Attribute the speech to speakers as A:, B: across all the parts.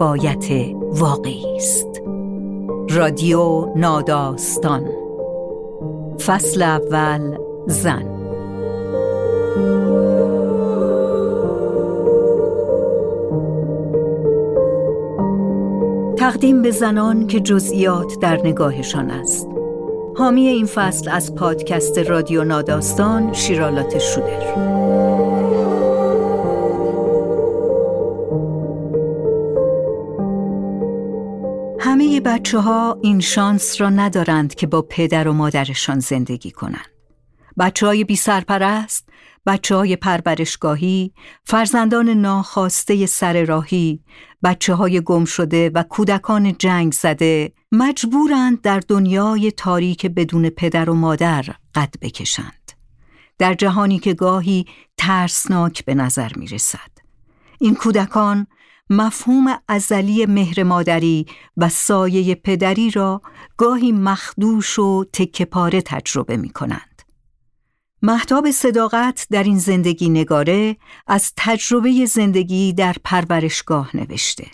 A: روایت واقعی است. رادیو ناداستان. فصل اول زن. تقدیم به زنان که جزئیات در نگاهشان است. حامی این فصل از پادکست رادیو ناداستان شیرالات شودر. بچه ها این شانس را ندارند که با پدر و مادرشان زندگی کنند. بچه های بی سرپرست، بچه های پربرشگاهی، فرزندان ناخواسته سر راهی، بچه های گم شده و کودکان جنگ زده مجبورند در دنیای تاریک بدون پدر و مادر قد بکشند. در جهانی که گاهی ترسناک به نظر می رسد. این کودکان مفهوم ازلی مهر مادری و سایه پدری را گاهی مخدوش و تکه پاره تجربه می کنند. محتاب صداقت در این زندگی نگاره از تجربه زندگی در پرورشگاه نوشته.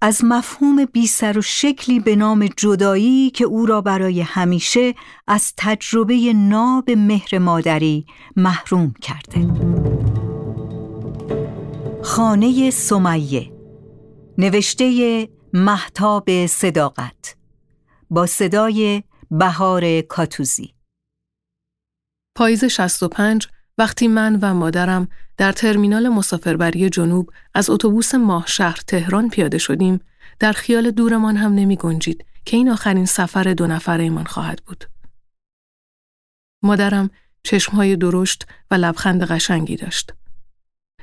A: از مفهوم بی سر و شکلی به نام جدایی که او را برای همیشه از تجربه ناب مهر مادری محروم کرده. خانه سمیه نوشته محتاب صداقت با صدای بهار کاتوزی
B: پاییز 65 وقتی من و مادرم در ترمینال مسافربری جنوب از اتوبوس ماه شهر تهران پیاده شدیم در خیال دورمان هم نمی گنجید که این آخرین سفر دو نفره من خواهد بود. مادرم چشمهای درشت و لبخند قشنگی داشت.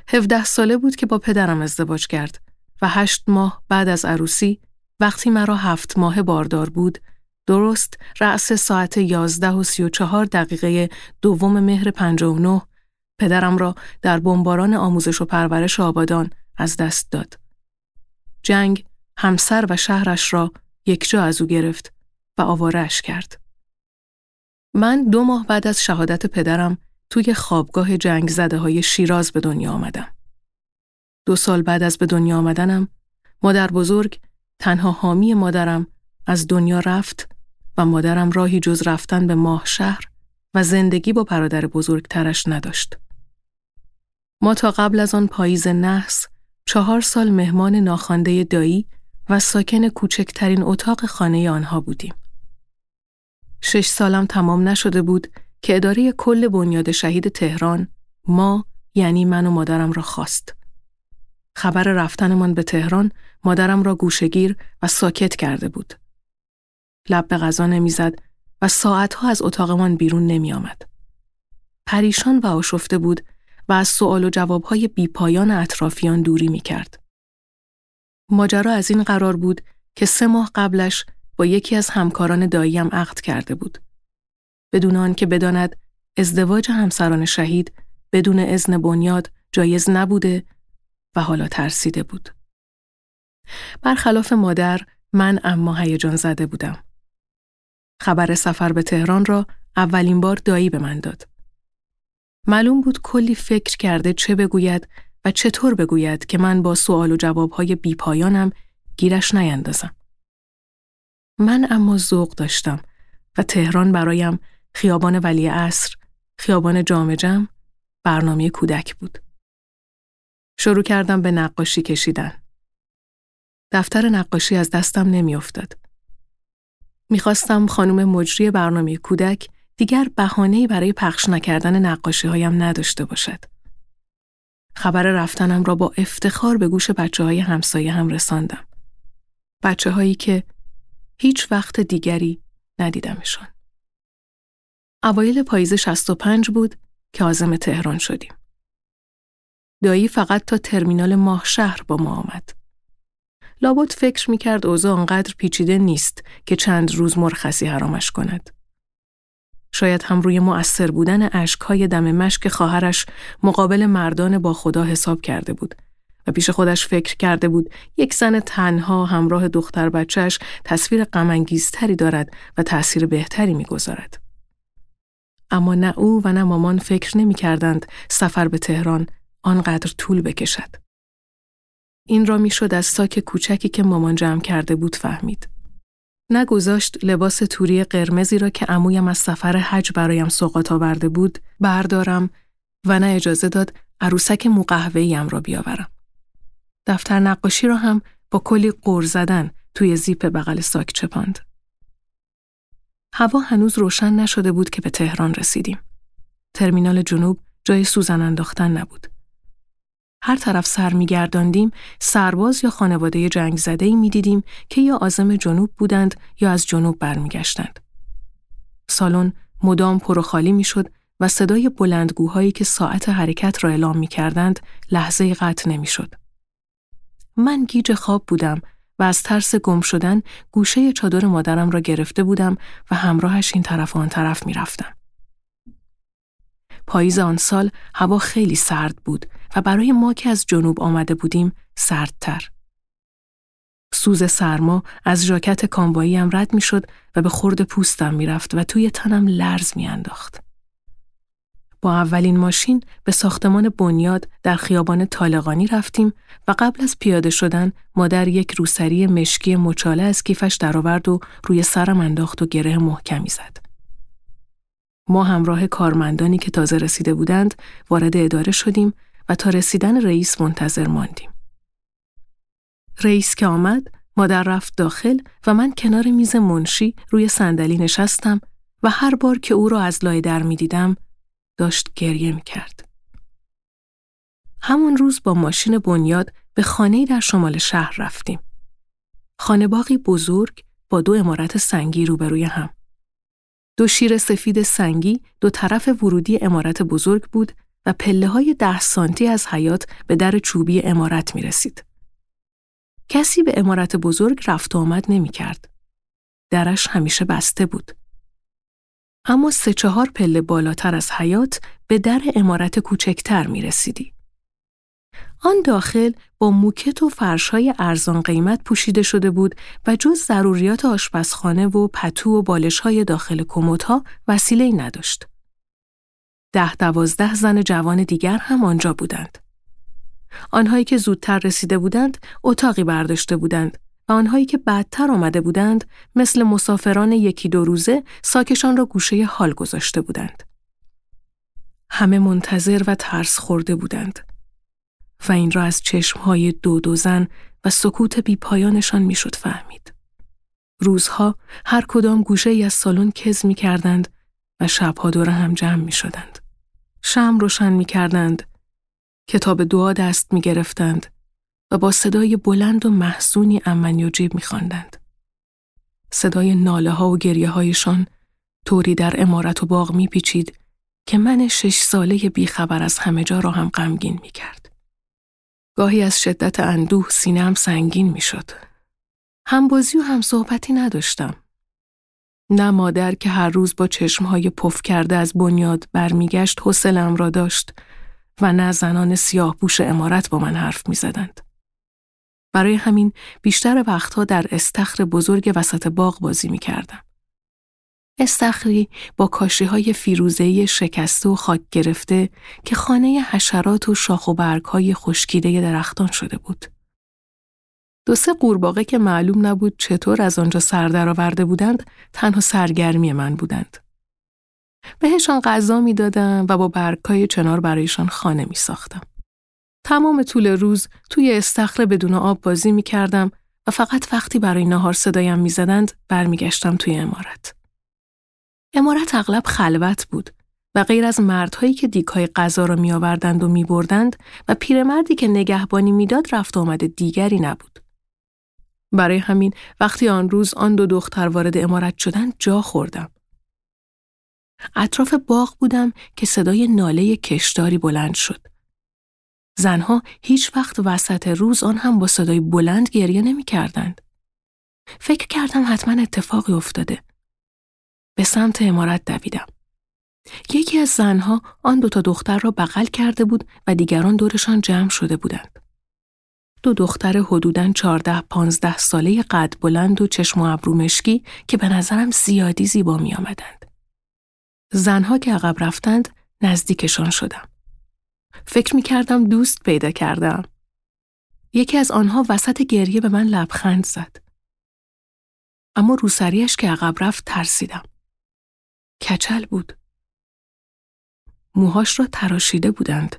B: 17 ساله بود که با پدرم ازدواج کرد و هشت ماه بعد از عروسی وقتی مرا هفت ماه باردار بود درست رأس ساعت یازده و سی و چهار دقیقه دوم مهر نه پدرم را در بمباران آموزش و پرورش آبادان از دست داد. جنگ همسر و شهرش را یکجا از او گرفت و آوارش کرد. من دو ماه بعد از شهادت پدرم توی خوابگاه جنگ زده های شیراز به دنیا آمدم. دو سال بعد از به دنیا آمدنم مادر بزرگ تنها حامی مادرم از دنیا رفت و مادرم راهی جز رفتن به ماه شهر و زندگی با برادر بزرگترش نداشت. ما تا قبل از آن پاییز نحس چهار سال مهمان ناخوانده دایی و ساکن کوچکترین اتاق خانه آنها بودیم. شش سالم تمام نشده بود که اداره کل بنیاد شهید تهران ما یعنی من و مادرم را خواست. خبر رفتنمان به تهران مادرم را گوشگیر و ساکت کرده بود. لب به غذا نمی‌زد و ساعتها از اتاقمان بیرون نمی آمد. پریشان و آشفته بود و از سوال و جوابهای بیپایان اطرافیان دوری می کرد. ماجرا از این قرار بود که سه ماه قبلش با یکی از همکاران داییم عقد کرده بود. بدون آن که بداند ازدواج همسران شهید بدون اذن بنیاد جایز نبوده و حالا ترسیده بود. برخلاف مادر من اما هیجان زده بودم. خبر سفر به تهران را اولین بار دایی به من داد. معلوم بود کلی فکر کرده چه بگوید و چطور بگوید که من با سوال و جوابهای بیپایانم گیرش نیندازم. من اما ذوق داشتم و تهران برایم خیابان ولی اصر، خیابان جامجم، برنامه کودک بود. شروع کردم به نقاشی کشیدن. دفتر نقاشی از دستم نمیافتاد. می‌خواستم خانم مجری برنامه کودک دیگر بهانه‌ای برای پخش نکردن نقاشی هایم نداشته باشد. خبر رفتنم را با افتخار به گوش بچه های همسایه هم رساندم. بچه هایی که هیچ وقت دیگری ندیدمشان. اوایل پاییز 65 بود که آزم تهران شدیم. دایی فقط تا ترمینال ماه شهر با ما آمد. لابد فکر می کرد اوضاع آنقدر پیچیده نیست که چند روز مرخصی حرامش کند. شاید هم روی مؤثر بودن اشکهای دم مشک خواهرش مقابل مردان با خدا حساب کرده بود و پیش خودش فکر کرده بود یک زن تنها همراه دختر بچهش تصویر غمانگیزتری دارد و تأثیر بهتری می‌گذارد. اما نه او و نه مامان فکر نمی کردند سفر به تهران آنقدر طول بکشد. این را می‌شد از ساک کوچکی که مامان جمع کرده بود فهمید. نگذاشت لباس توری قرمزی را که عمویم از سفر حج برایم سوقات آورده بود بردارم و نه اجازه داد عروسک موقهوهیم را بیاورم. دفتر نقاشی را هم با کلی قور زدن توی زیپ بغل ساک چپاند. هوا هنوز روشن نشده بود که به تهران رسیدیم. ترمینال جنوب جای سوزن انداختن نبود. هر طرف سر میگرداندیم سرباز یا خانواده جنگ زده ای می دیدیم که یا آزم جنوب بودند یا از جنوب برمیگشتند. سالن مدام پر و خالی می شد و صدای بلندگوهایی که ساعت حرکت را اعلام می کردند لحظه قطع نمی شد. من گیج خواب بودم و از ترس گم شدن گوشه چادر مادرم را گرفته بودم و همراهش این طرف و آن طرف می رفتم. پاییز آن سال هوا خیلی سرد بود و برای ما که از جنوب آمده بودیم سردتر. سوز سرما از ژاکت کامباییم رد می شد و به خورد پوستم می رفت و توی تنم لرز می انداخت. با اولین ماشین به ساختمان بنیاد در خیابان طالقانی رفتیم و قبل از پیاده شدن مادر یک روسری مشکی مچاله از کیفش درآورد و روی سرم انداخت و گره محکمی زد. ما همراه کارمندانی که تازه رسیده بودند وارد اداره شدیم و تا رسیدن رئیس منتظر ماندیم. رئیس که آمد، مادر رفت داخل و من کنار میز منشی روی صندلی نشستم و هر بار که او را از لای در می دیدم، داشت گریه می کرد. همون روز با ماشین بنیاد به خانه در شمال شهر رفتیم. خانه باقی بزرگ با دو امارت سنگی روبروی هم. دو شیر سفید سنگی دو طرف ورودی امارت بزرگ بود و پله های ده سانتی از حیات به در چوبی امارت می رسید. کسی به امارت بزرگ رفت و آمد نمی کرد. درش همیشه بسته بود. اما سه چهار پله بالاتر از حیات به در امارت کوچکتر می رسیدی. آن داخل با موکت و فرشهای ارزان قیمت پوشیده شده بود و جز ضروریات آشپزخانه و پتو و بالشهای داخل کموتها وسیله نداشت. ده دوازده زن جوان دیگر هم آنجا بودند. آنهایی که زودتر رسیده بودند اتاقی برداشته بودند و آنهایی که بعدتر آمده بودند مثل مسافران یکی دو روزه ساکشان را گوشه حال گذاشته بودند. همه منتظر و ترس خورده بودند. و این را از چشمهای دو دو زن و سکوت بی پایانشان می‌شد فهمید. روزها هر کدام گوشه ای از سالن کز می کردند و شبها دور هم جمع می شدند. شم روشن می کردند. کتاب دعا دست می گرفتند و با صدای بلند و محسونی امن و جیب می خواندند. صدای ناله ها و گریه هایشان طوری در امارت و باغ می پیچید که من شش ساله بیخبر از همه جا را هم غمگین می کرد. گاهی از شدت اندوه سینم سنگین می شد. هم بازی و هم صحبتی نداشتم. نه مادر که هر روز با چشمهای پف کرده از بنیاد برمیگشت حوصلم را داشت و نه زنان سیاه بوش امارت با من حرف می زدند. برای همین بیشتر وقتها در استخر بزرگ وسط باغ بازی می کردم. استخری با کاشی های فیروزهی شکسته و خاک گرفته که خانه حشرات و شاخ و برگ های خشکیده درختان شده بود. دو سه قورباغه که معلوم نبود چطور از آنجا سر درآورده بودند تنها سرگرمی من بودند. بهشان غذا می دادم و با برگهای چنار برایشان خانه می ساختم. تمام طول روز توی استخر بدون آب بازی می کردم و فقط وقتی برای نهار صدایم می زدند برمیگشتم توی امارت. امارت اغلب خلوت بود و غیر از مردهایی که دیگهای غذا را می آوردند و می بردند و پیرمردی که نگهبانی می‌داد رفت آمده دیگری نبود. برای همین وقتی آن روز آن دو دختر وارد امارت شدند جا خوردم. اطراف باغ بودم که صدای ناله کشداری بلند شد. زنها هیچ وقت وسط روز آن هم با صدای بلند گریه نمی کردند. فکر کردم حتما اتفاقی افتاده. به سمت امارت دویدم. یکی از زنها آن دوتا دختر را بغل کرده بود و دیگران دورشان جمع شده بودند. دو دختر حدوداً چارده پانزده ساله قد بلند و چشم و ابرو مشکی که به نظرم زیادی زیبا می آمدند. زنها که عقب رفتند نزدیکشان شدم. فکر می کردم دوست پیدا کردم. یکی از آنها وسط گریه به من لبخند زد. اما روسریش که عقب رفت ترسیدم. کچل بود. موهاش را تراشیده بودند.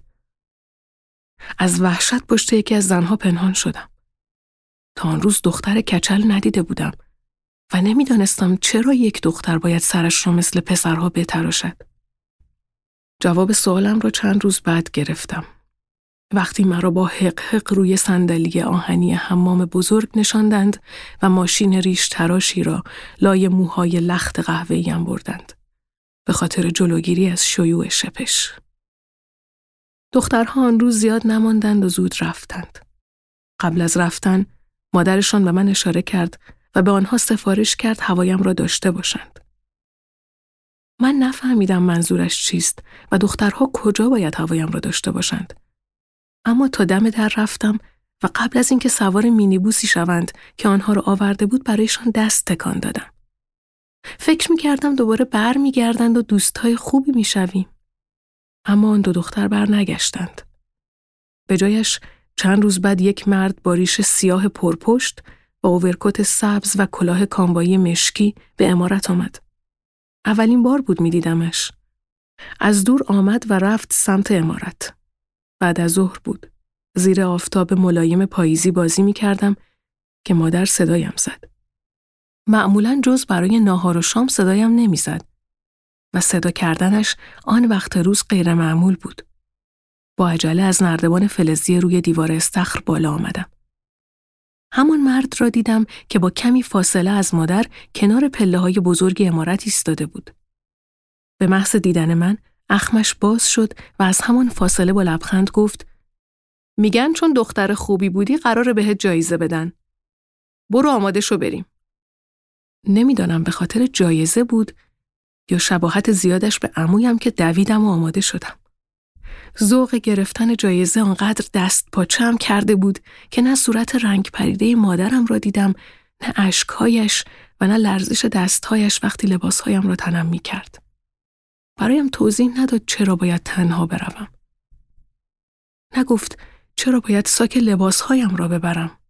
B: از وحشت پشت یکی از زنها پنهان شدم. تا آن روز دختر کچل ندیده بودم و نمی‌دانستم چرا یک دختر باید سرش را مثل پسرها بتراشد. جواب سوالم را چند روز بعد گرفتم. وقتی مرا با حق حق روی صندلی آهنی حمام بزرگ نشاندند و ماشین ریش تراشی را لای موهای لخت قهوه‌ایم بردند. به خاطر جلوگیری از شیوع شپش. دخترها آن روز زیاد نماندند و زود رفتند. قبل از رفتن مادرشان به من اشاره کرد و به آنها سفارش کرد هوایم را داشته باشند. من نفهمیدم منظورش چیست و دخترها کجا باید هوایم را داشته باشند. اما تا دم در رفتم و قبل از اینکه سوار مینیبوسی شوند که آنها را آورده بود برایشان دست تکان دادم. فکر می کردم دوباره بر می گردند و دوستای خوبی می شویم. اما آن دو دختر بر نگشتند. به جایش چند روز بعد یک مرد با ریش سیاه پرپشت با اوورکوت سبز و کلاه کامبایی مشکی به امارت آمد. اولین بار بود میدیدمش. از دور آمد و رفت سمت امارت. بعد از ظهر بود. زیر آفتاب ملایم پاییزی بازی می کردم که مادر صدایم زد. معمولا جز برای ناهار و شام صدایم نمی‌زد و صدا کردنش آن وقت روز غیر معمول بود. با عجله از نردبان فلزی روی دیوار استخر بالا آمدم. همان مرد را دیدم که با کمی فاصله از مادر کنار پله های بزرگ امارت ایستاده بود. به محض دیدن من اخمش باز شد و از همان فاصله با لبخند گفت میگن چون دختر خوبی بودی قرار بهت جایزه بدن. برو آماده شو بریم. نمی‌دانم به خاطر جایزه بود یا شباهت زیادش به عمویم که دویدم و آماده شدم. ذوق گرفتن جایزه آنقدر دست پاچم کرده بود که نه صورت رنگ پریده مادرم را دیدم نه اشکهایش و نه لرزش دستهایش وقتی لباسهایم را تنم می کرد. برایم توضیح نداد چرا باید تنها بروم. نگفت چرا باید ساک لباسهایم را ببرم.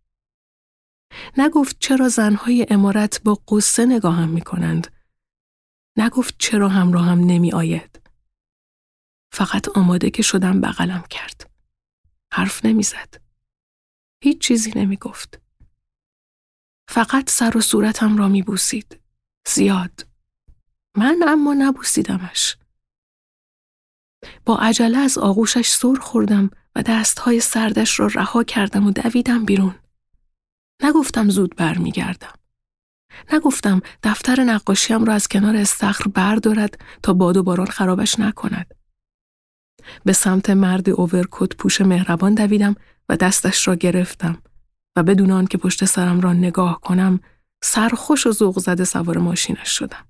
B: نگفت چرا زنهای امارت با قصه نگاهم می کنند. نگفت چرا همراهم نمی آید. فقط آماده که شدم بغلم کرد. حرف نمی‌زد. هیچ چیزی نمی گفت. فقط سر و صورتم را می بوسید. زیاد. من اما نبوسیدمش. با عجله از آغوشش سر خوردم و دستهای سردش را رها کردم و دویدم بیرون. نگفتم زود برمیگردم. نگفتم دفتر نقاشیم را از کنار استخر بردارد تا باد و باران خرابش نکند. به سمت مرد اوورکوت پوش مهربان دویدم و دستش را گرفتم و بدون آن که پشت سرم را نگاه کنم سرخوش و ذوق زده سوار ماشینش شدم.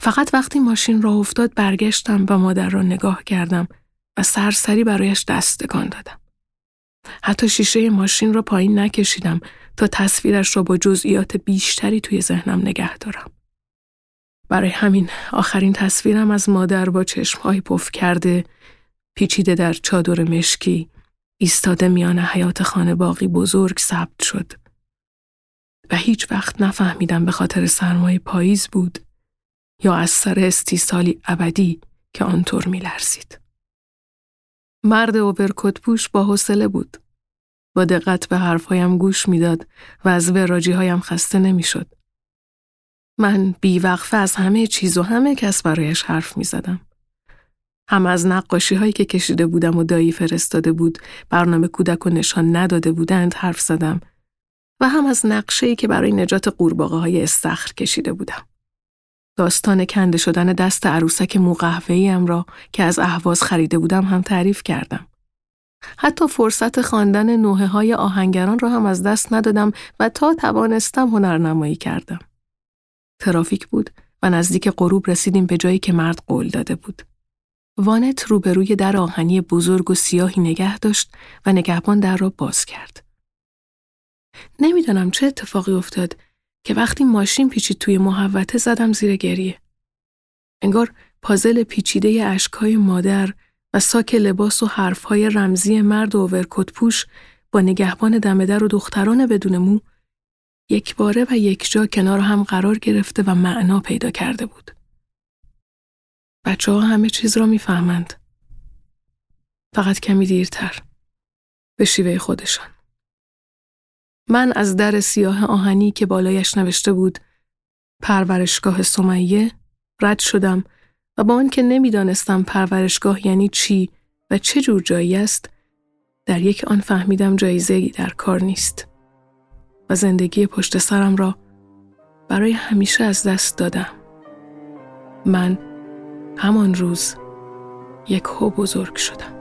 B: فقط وقتی ماشین را افتاد برگشتم و مادر را نگاه کردم و سرسری برایش دست تکان دادم. حتی شیشه ماشین را پایین نکشیدم تا تصویرش را با جزئیات بیشتری توی ذهنم نگه دارم. برای همین آخرین تصویرم از مادر با چشمهای پف کرده پیچیده در چادر مشکی ایستاده میان حیات خانه باقی بزرگ ثبت شد و هیچ وقت نفهمیدم به خاطر سرمای پاییز بود یا از سر استیصالی ابدی که آنطور میلرزید. مرد اوبرکوت پوش با حوصله بود. با دقت به حرفهایم گوش می‌داد و از وراجی هایم خسته نمی‌شد. من بیوقفه از همه چیز و همه کس برایش حرف می زدم. هم از نقاشی هایی که کشیده بودم و دایی فرستاده بود برنامه کودک و نشان نداده بودند حرف زدم و هم از نقشه که برای نجات قورباغه های استخر کشیده بودم. داستان کنده شدن دست عروسک موقهوهیم را که از اهواز خریده بودم هم تعریف کردم. حتی فرصت خواندن نوحه های آهنگران را هم از دست ندادم و تا توانستم هنرنمایی کردم. ترافیک بود و نزدیک غروب رسیدیم به جایی که مرد قول داده بود. وانت روبروی در آهنی بزرگ و سیاهی نگه داشت و نگهبان در را باز کرد. نمی‌دانم چه اتفاقی افتاد که وقتی ماشین پیچید توی محوته زدم زیر گریه. انگار پازل پیچیده اشکهای مادر و ساک لباس و حرفهای رمزی مرد اوورکوت پوش با نگهبان دمدر و دختران بدون مو یک باره و یک جا کنار هم قرار گرفته و معنا پیدا کرده بود. بچه ها همه چیز را می‌فهمند. فقط کمی دیرتر. به شیوه خودشان. من از در سیاه آهنی که بالایش نوشته بود پرورشگاه سمیه رد شدم و با آنکه نمی‌دانستم پرورشگاه یعنی چی و چه جور جایی است در یک آن فهمیدم جایزه در کار نیست و زندگی پشت سرم را برای همیشه از دست دادم. من همان روز یک هو بزرگ شدم.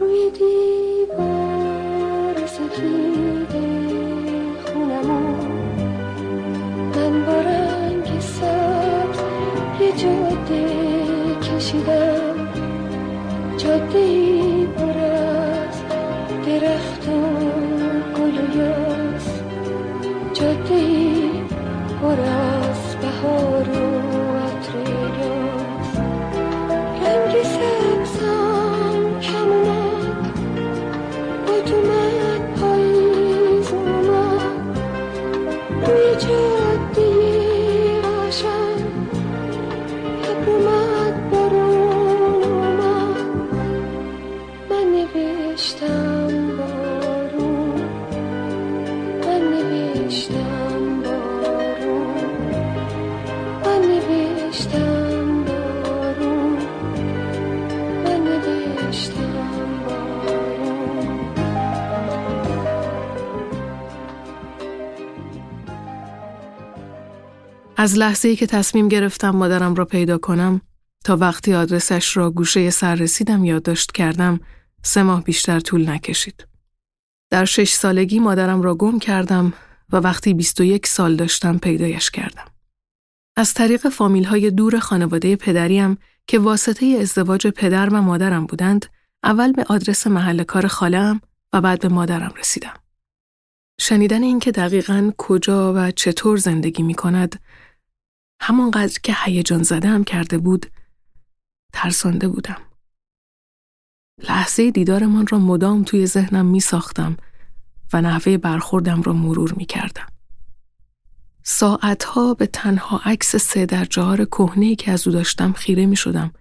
B: روی خونمون من یه جاده کشیدم. جاده از لحظه ای که تصمیم گرفتم مادرم را پیدا کنم تا وقتی آدرسش را گوشه سر رسیدم یادداشت کردم سه ماه بیشتر طول نکشید. در شش سالگی مادرم را گم کردم و وقتی 21 سال داشتم پیدایش کردم. از طریق فامیل های دور خانواده پدریم که واسطه ازدواج پدر و مادرم بودند، اول به آدرس محل کار خالم و بعد به مادرم رسیدم. شنیدن اینکه دقیقا کجا و چطور زندگی می کند همانقدر که هیجان زدم کرده بود ترسانده بودم. لحظه دیدارمان را مدام توی ذهنم می ساختم و نحوه برخوردم را مرور می کردم. ساعتها به تنها عکس سه در جهار کهنه که از او داشتم خیره می شدم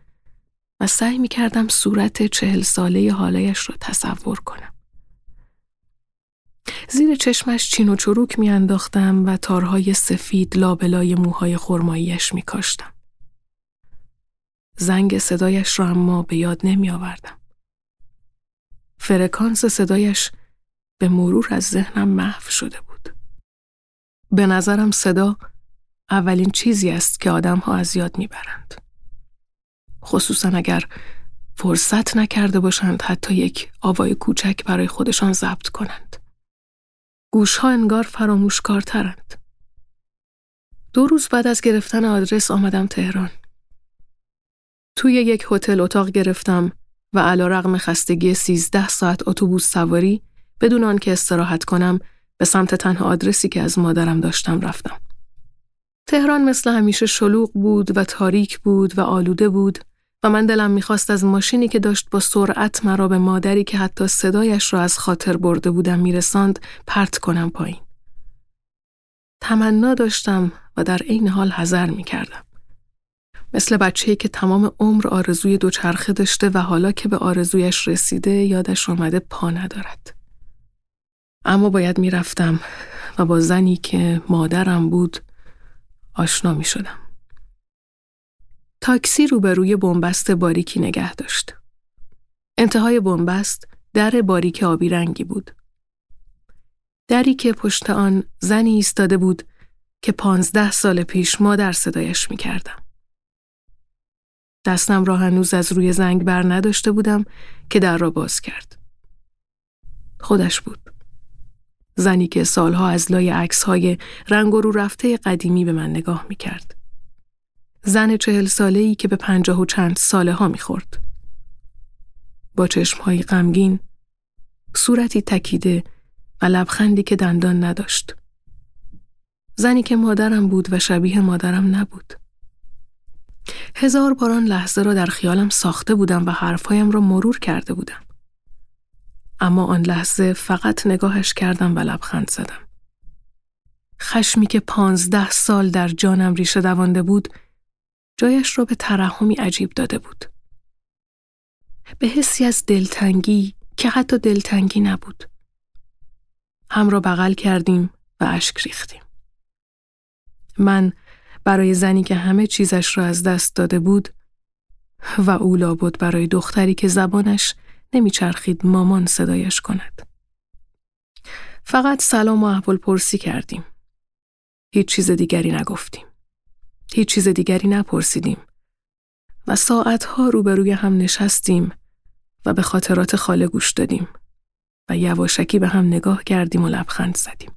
B: و سعی می کردم صورت چهل ساله حالایش را تصور کنم. زیر چشمش چین و چروک میانداختم و تارهای سفید لابلای موهای خرماییش میکاشتم. زنگ صدایش را اما به یاد نمی آوردم. فرکانس صدایش به مرور از ذهنم محو شده بود. به نظرم صدا اولین چیزی است که آدم ها از یاد می‌برند. خصوصا اگر فرصت نکرده باشند حتی یک آوای کوچک برای خودشان ضبط کنند. گوشها انگار فراموشکارترند. دو روز بعد از گرفتن آدرس آمدم تهران. توی یک هتل اتاق گرفتم و علا رقم خستگی سیزده ساعت اتوبوس سواری بدون آنکه استراحت کنم به سمت تنها آدرسی که از مادرم داشتم رفتم. تهران مثل همیشه شلوغ بود و تاریک بود و آلوده بود و من دلم می‌خواست از ماشینی که داشت با سرعت مرا به مادری که حتی صدایش را از خاطر برده بودم میرساند پرت کنم پایین. تمنا داشتم و در عین حال حذر می‌کردم. مثل بچه‌ای که تمام عمر آرزوی دوچرخه داشته و حالا که به آرزویش رسیده یادش آمده پا ندارد. اما باید می‌رفتم و با زنی که مادرم بود آشنا می شدم. تاکسی روبروی بنبست باریکی نگه داشت. انتهای بنبست در باریک آبی رنگی بود. دری که پشت آن زنی ایستاده بود که پانزده سال پیش مادر صدایش می کردم. دستم را هنوز از روی زنگ بر نداشته بودم که در را باز کرد. خودش بود. زنی که سالها از لای عکس های رنگ و رو رفته قدیمی به من نگاه می کرد. زن چهل ساله ای که به پنجاه و چند ساله ها می‌خورد. با چشمهایی غمگین، صورتی تکیده و لبخندی که دندان نداشت. زنی که مادرم بود و شبیه مادرم نبود. هزار باران لحظه را در خیالم ساخته بودم و حرفهایم را مرور کرده بودم. اما آن لحظه فقط نگاهش کردم و لبخند زدم. خشمی که پانزده سال در جانم ریشه دوانده بود، جایش را به ترحمی عجیب داده بود. به حسی از دلتنگی که حتی دلتنگی نبود. هم را بغل کردیم و اشک ریختیم. من برای زنی که همه چیزش را از دست داده بود و او بود برای دختری که زبانش نمیچرخید مامان صدایش کند. فقط سلام و احوال پرسی کردیم. هیچ چیز دیگری نگفتیم. هیچ چیز دیگری نپرسیدیم. و ساعتها روبروی هم نشستیم و به خاطرات خاله گوش دادیم و یواشکی به هم نگاه کردیم و لبخند زدیم.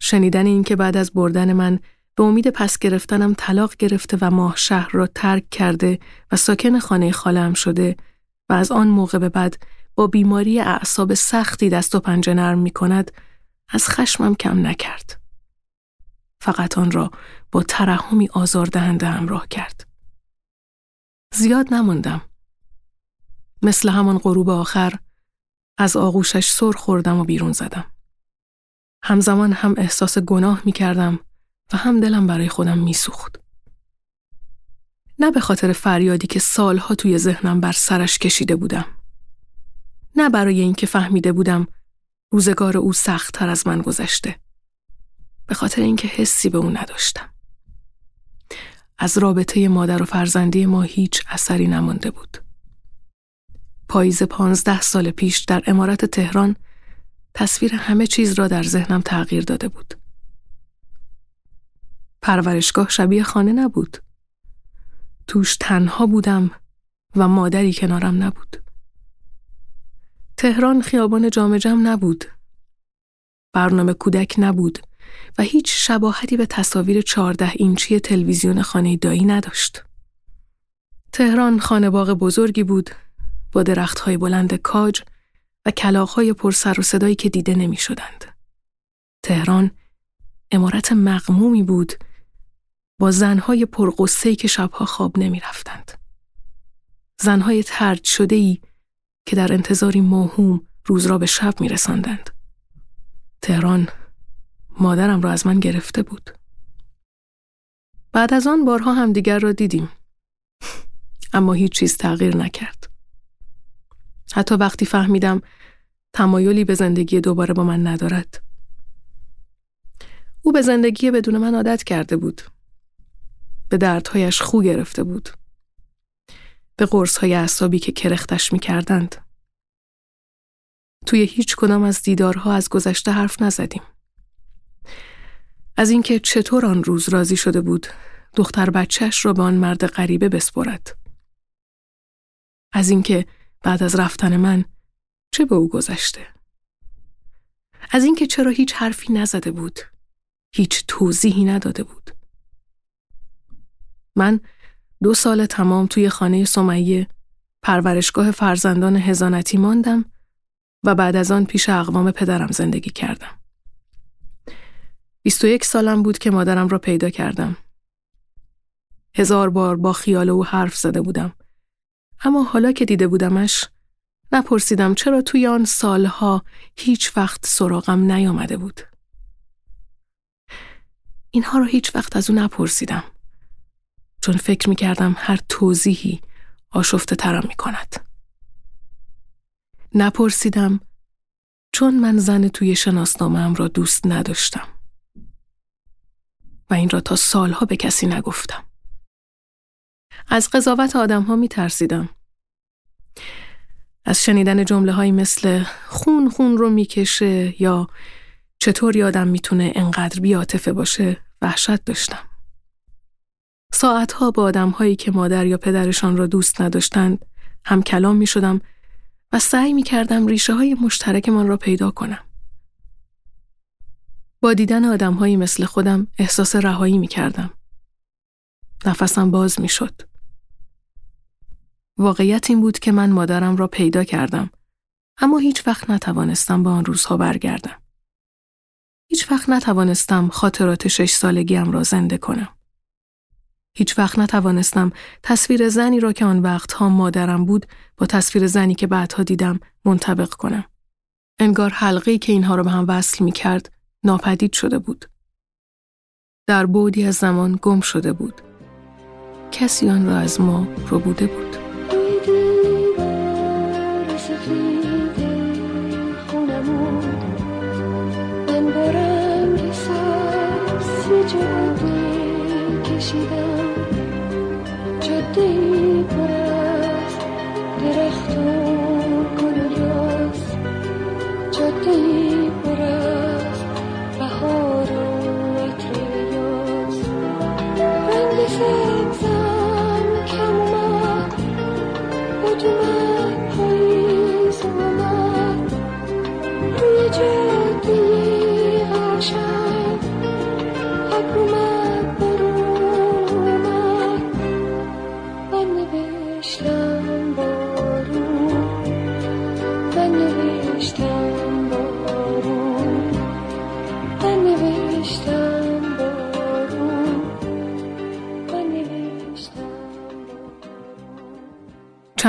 B: شنیدن این که بعد از بردن من به امید پس گرفتنم طلاق گرفته و ماه شهر را ترک کرده و ساکن خانه خالم شده و از آن موقع به بعد با بیماری اعصاب سختی دست و پنجه نرم می کند از خشمم کم نکرد. فقط آن را با ترحمی آزاردهنده همراه کرد. زیاد نماندم. مثل همان غروب آخر از آغوشش سر خوردم و بیرون زدم. همزمان هم احساس گناه می کردم و هم دلم برای خودم می سوخت. نه به خاطر فریادی که سالها توی ذهنم بر سرش کشیده بودم. نه برای اینکه فهمیده بودم روزگار او سختتر از من گذشته. به خاطر اینکه حسی به او نداشتم. از رابطه مادر و فرزندی ما هیچ اثری نمانده بود. پاییز پانزده سال پیش در امارت تهران تصویر همه چیز را در ذهنم تغییر داده بود. پرورشگاه شبیه خانه نبود. توش تنها بودم و مادری کنارم نبود. تهران خیابان جام جم نبود. برنامه کودک نبود و هیچ شباهتی به تصاویر چهارده اینچی تلویزیون خانه دایی نداشت. تهران خانه باغ بزرگی بود با درختهای بلند کاج و کلاخهای پر سر و صدایی که دیده نمی شدند. تهران امارت مقمومی بود با زنهای پرقصهی که شبها خواب نمی رفتند. زنهای ترد شده ای که در انتظاری موهوم روز را به شب می رسندند. تهران مادرم را از من گرفته بود. بعد از آن بارها هم دیگر را دیدیم. اما هیچ چیز تغییر نکرد. حتی وقتی فهمیدم تمایلی به زندگی دوباره با من ندارد. او به زندگی بدون من عادت کرده بود. به دردهایش خو گرفته بود. به قرصهای اعصابی که کرختش می کردند. توی هیچ کدام از دیدارها از گذشته حرف نزدیم. از اینکه چطور آن روز راضی شده بود دختر بچهش را به آن مرد غریبه بسپرد. از اینکه بعد از رفتن من چه به او گذشته؟ از اینکه چرا هیچ حرفی نزده بود هیچ توضیحی نداده بود من دو سال تمام توی خانه سمیه پرورشگاه فرزندان هزانتی ماندم و بعد از آن پیش اقوام پدرم زندگی کردم. 21 سالم بود که مادرم را پیدا کردم. هزار بار با خیال او حرف زده بودم. اما حالا که دیده بودمش نپرسیدم چرا توی آن سالها هیچ وقت سراغم نیامده بود. اینها را هیچ وقت از او نپرسیدم. چون فکر می کردم هر توضیحی آشفته ترم می کند. نپرسیدم چون من زن توی شناسنامه را دوست نداشتم. و این را تا سالها به کسی نگفتم. از قضاوت آدم ها می ترسیدم. از شنیدن جمله های مثل خون خون رو می‌کشه یا چطور یادم می‌تونه انقدر بیاتفه باشه وحشت داشتم. ساعتها با آدمهایی که مادر یا پدرشان را دوست نداشتند هم کلام می شدم و سعی می کردم ریشه های مشترک من را پیدا کنم. با دیدن آدمهایی مثل خودم احساس رهایی می کردم. نفسم باز می شد. واقعیت این بود که من مادرم را پیدا کردم اما هیچ وقت نتوانستم به آن روزها برگردم. هیچ وقت نتوانستم خاطرات شش سالگیم را زنده کنم. هیچ وقت نتوانستم تصویر زنی را که آن وقتها مادرم بود با تصویر زنی که بعدها دیدم منطبق کنم.
C: انگار حلقه که اینها رو به هم وصل می کرد ناپدید شده بود. در بودی از زمان گم شده بود. کسی آن را از ما رو بوده بود.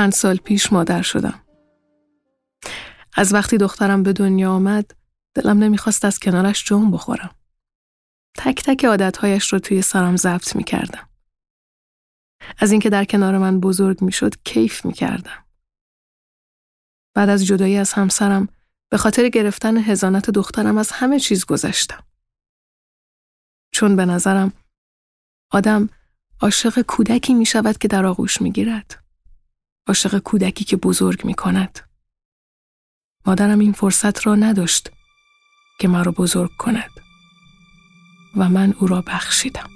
C: چند سال پیش مادر شدم. از وقتی دخترم به دنیا آمد دلم نمی‌خواست از کنارش جون بخورم. تک تک عادتهایش رو توی سرم ضبط می‌کردم. از اینکه در کنار من بزرگ می‌شد کیف می‌کردم. بعد از جدایی از همسرم به خاطر گرفتن هزانت دخترم از همه چیز گذشتم. چون به نظرم آدم عاشق کودکی می شود که در آغوش می گیرد. عاشق کودکی که بزرگ می کند. مادرم این فرصت را نداشت که مرا بزرگ کند و من او را بخشیدم.